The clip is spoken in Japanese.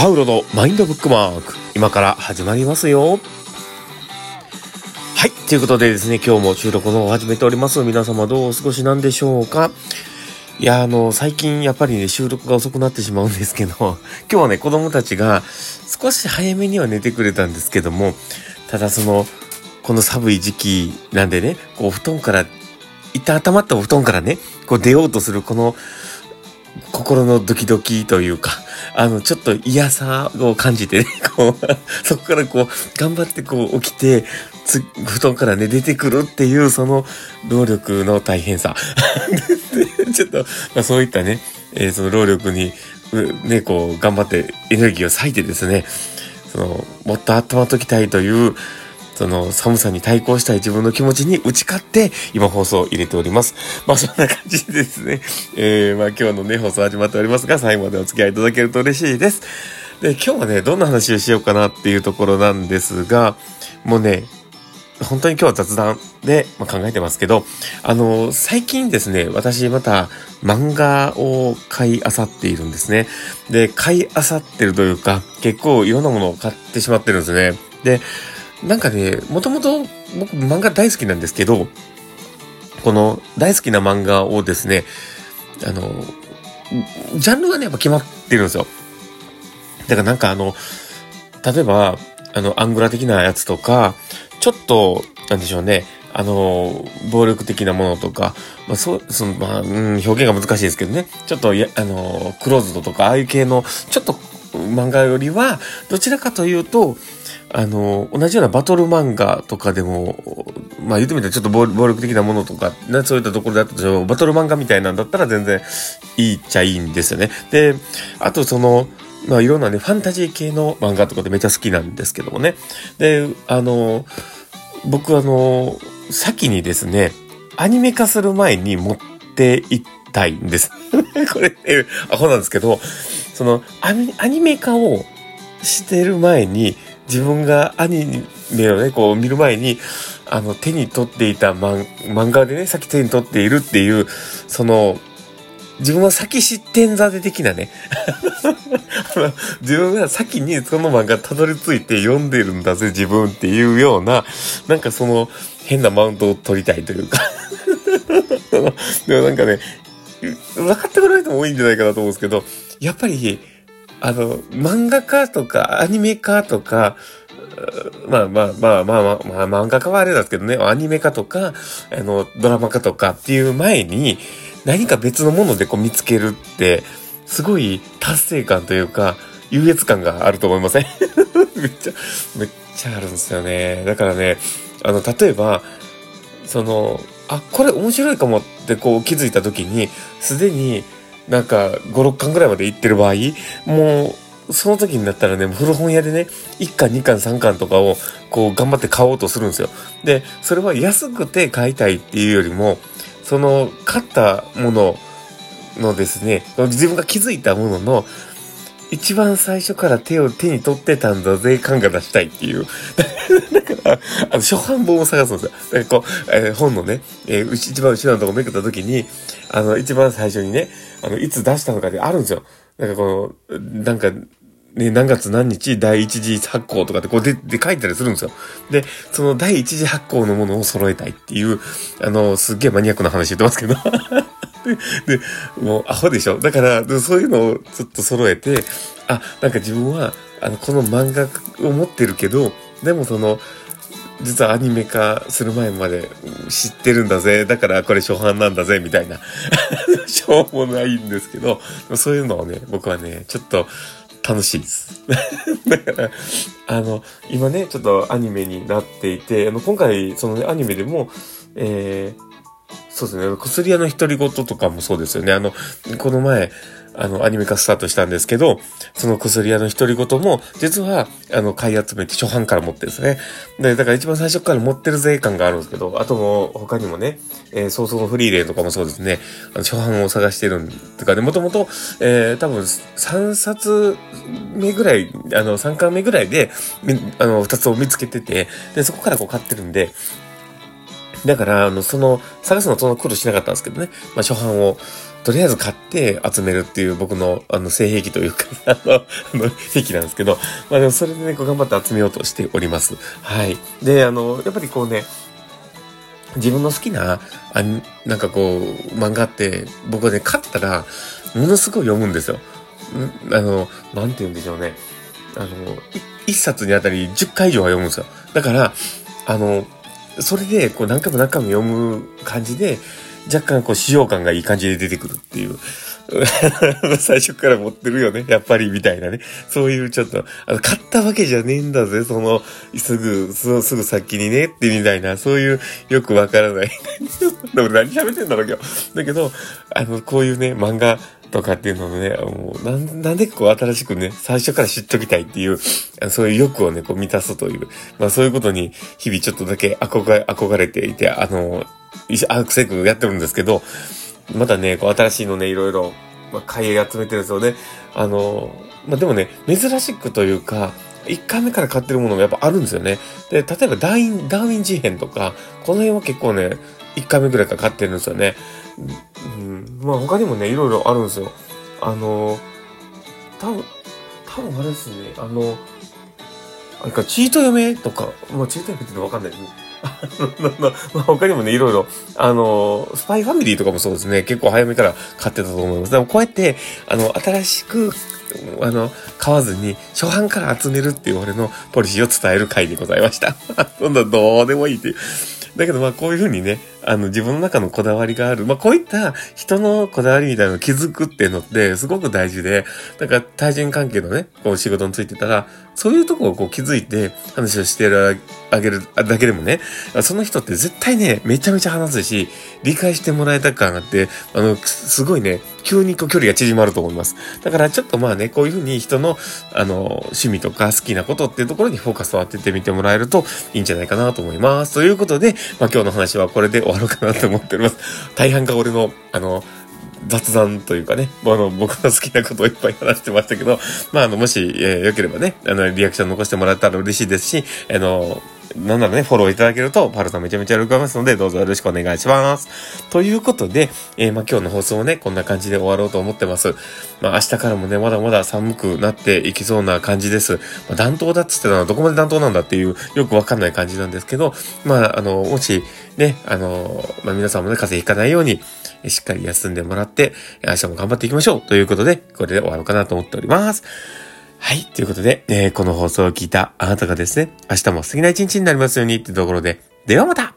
パウロのマインドブックマーク、今から始まりますよ。はい。ということでですね、今日も収録の方を始めております。皆様どうお過ごしなんでしょうかいや、あの、最近やっぱりね、収録が遅くなってしまうんですけど、今日はね、子供たちが少し早めには寝てくれたんですけども、ただその、この寒い時期なんでね、こう、布団から、一旦温まったお布団からね、こう出ようとするこの、心のドキドキというか、あの、ちょっと嫌さを感じてね、こう、そこからこう、頑張ってこう起きて、つ、布団からね、出てくるっていう、その、労力の大変さ。ちょっと、まあそういったね、えー、その労力に、ね、こう、頑張ってエネルギーを割いてですね、その、もっと温まっときたいという、その寒さに対抗したい自分の気持ちに打ち勝って、今放送を入れております。まあそんな感じでですね、えー、まあ今日のね、放送始まっておりますが、最後までお付き合いいただけると嬉しいです。で、今日はね、どんな話をしようかなっていうところなんですが、もうね、本当に今日は雑談で、まあ、考えてますけど、あの、最近ですね、私また漫画を買い漁っているんですね。で、買い漁ってるというか、結構いろんなものを買ってしまってるんですね。で、なんかね、もともと僕漫画大好きなんですけど、この大好きな漫画をですね、あの、ジャンルがね、やっぱ決まってるんですよ。だからなんかあの、例えば、あの、アングラ的なやつとか、ちょっと、なんでしょうね、あの、暴力的なものとか、まあ、そう、その、まあ、うん、表現が難しいですけどね、ちょっと、や、あの、クローズドとか、ああいう系の、ちょっと漫画よりは、どちらかというと、あの、同じようなバトル漫画とかでも、まあ言ってみたらちょっと暴力的なものとか、ね、そういったところであったとしても、バトル漫画みたいなんだったら全然いいっちゃいいんですよね。で、あとその、まあいろんなね、ファンタジー系の漫画とかでめっちゃ好きなんですけどもね。で、あの、僕あの、先にですね、アニメ化する前に持っていったいんです。これね、アホなんですけど、そのアニメ化をしてる前に、自分がアニメをね、こう見る前に、あの、手に取っていた漫漫画でね、先手に取っているっていう、その、自分は先知ってんざで的なね。自分が先にその漫画たどり着いて読んでるんだぜ、自分っていうような、なんかその変なマウントを取りたいというか でもなんかね、分かってくれない人も多いんじゃないかなと思うんですけど、やっぱり、あの、漫画家とかアニメ化とか、まあまあまあまあまあ、まあ、漫画家はあれですけどね、アニメ化とか、あの、ドラマ化とかっていう前に、何か別のものでこう見つけるって、すごい達成感というか、優越感があると思いません？めっちゃ、めっちゃあるんですよね。だからね、あの、例えば、その、あ、これ面白いかもってこう気づいた時に、すでになんか5、6巻ぐらいまで行ってる場合、もう、その時になったらね、古本屋でね、1巻、2巻、3巻とかを、こう、頑張って買おうとするんですよ。で、それは安くて買いたいっていうよりも、その、買ったもののですね、自分が気づいたものの、一番最初から手を手に取ってたんだぜ感が出したいっていう。だから、あの、初版本を探すんですよ。こう、えー、本のね、えー、一番後ろのとこめくった時に、あの、一番最初にね、あの、いつ出したのかであるんですよ。なんかこの、なんか、ね、何月何日第一次発行とかってこうで、で書いたりするんですよ。で、その第一次発行のものを揃えたいっていう、あの、すっげえマニアックな話言ってますけど。で、もうアホでしょだから、そういうのをちょっと揃えて、あ、なんか自分は、あの、この漫画を持ってるけど、でもその、実はアニメ化する前まで知ってるんだぜ。だからこれ初版なんだぜ。みたいな。しょうもないんですけど、そういうのをね、僕はね、ちょっと楽しいです。だから、あの、今ね、ちょっとアニメになっていて、あの、今回、そのね、アニメでも、えー、そうですね。薬屋の独り言とかもそうですよね。あの、この前、あの、アニメ化スタートしたんですけど、その薬屋の独り言も、実は、あの、買い集めて初版から持ってるんですね。で、だから一番最初から持ってる税関があるんですけど、あとも、他にもね、えー、早々のフリーレンとかもそうですね、あの初版を探してるんとかで、もともと、えー、多分3冊目ぐらい、あの、3巻目ぐらいで、あの、2つを見つけてて、で、そこからこう買ってるんで、だから、あの、その、探すのそんな苦労しなかったんですけどね。まあ、初版を、とりあえず買って集めるっていう僕の、あの、性癖というか、あの、あの、癖なんですけど、まあでもそれでね、こう頑張って集めようとしております。はい。で、あの、やっぱりこうね、自分の好きな、あなんかこう、漫画って、僕はね、買ったら、ものすごい読むんですよ。あの、なんて言うんでしょうね。あの、一冊にあたり10回以上は読むんですよ。だから、あの、それで、こう何回も何回も読む感じで、若干こう使用感がいい感じで出てくるっていう。最初から持ってるよね。やっぱり、みたいなね。そういうちょっと、あの、買ったわけじゃねえんだぜ。その、すぐ、すぐ先にね。ってみたいな、そういう、よくわからない。でも何喋ってんだろう、今日。だけど、あの、こういうね、漫画、とかっていうのをね、もう、なん、なんでこう新しくね、最初から知っときたいっていう、そういう欲をね、こう満たすという、まあそういうことに日々ちょっとだけ憧れ、憧れていて、あの、アクセクやってるんですけど、またね、こう新しいのね、いろいろ、まあ、買い集めてるんですよね。あの、まあでもね、珍しくというか、1回目から買ってるものもやっぱあるんですよね。で、例えばダーウン、ダーウィン事変とか、この辺は結構ね、1回目ぐらいから買ってるんですよね。うん、まあ他にもね、いろいろあるんですよ。あの、多分、多分あれですね、あの、あれか、チート嫁とか、まあチート嫁ってわかんないですね。まあ、他にもね、いろいろ、あの、スパイファミリーとかもそうですね、結構早めから買ってたと思います。でもこうやって、あの、新しく、あの、買わずに、初版から集めるっていう俺のポリシーを伝える回でございました。そんなどうでもいいっていう。だけどまあこういうふうにね、あの自分の中のこだわりがある。まあこういった人のこだわりみたいなのを気づくっていうのってすごく大事で、だか対人関係のね、こう仕事についてたら、そういうとこをこう気づいて話をしてあげるだけでもね、その人って絶対ね、めちゃめちゃ話すし、理解してもらえた感があって、あの、すごいね、急にこう距離が縮まると思います。だからちょっとまあね、こういうふうに人の、あの、趣味とか好きなことっていうところにフォーカスを当ててみてもらえるといいんじゃないかなと思います。ということで、まあ今日の話はこれで終わろうかなと思っております。大半が俺の、あの、雑談というかね、あの、僕の好きなことをいっぱい話してましたけど、まあ、あの、もし、えー、良ければね、あの、リアクション残してもらったら嬉しいですし、あの、なんならね、フォローいただけると、パルさんめちゃめちゃ喜びますので、どうぞよろしくお願いします。ということで、えー、まあ、今日の放送をね、こんな感じで終わろうと思ってます。まあ、明日からもね、まだまだ寒くなっていきそうな感じです。まあ、暖冬だっつってたのはどこまで暖冬なんだっていう、よくわかんない感じなんですけど、まあ、あの、もし、ね、あの、まあ、皆さんもね、風邪ひかないように、しっかり休んでもらって、明日も頑張っていきましょうということで、これで終わろうかなと思っております。はい。ということで、えー、この放送を聞いたあなたがですね、明日も素敵な一日になりますようにってところで、ではまた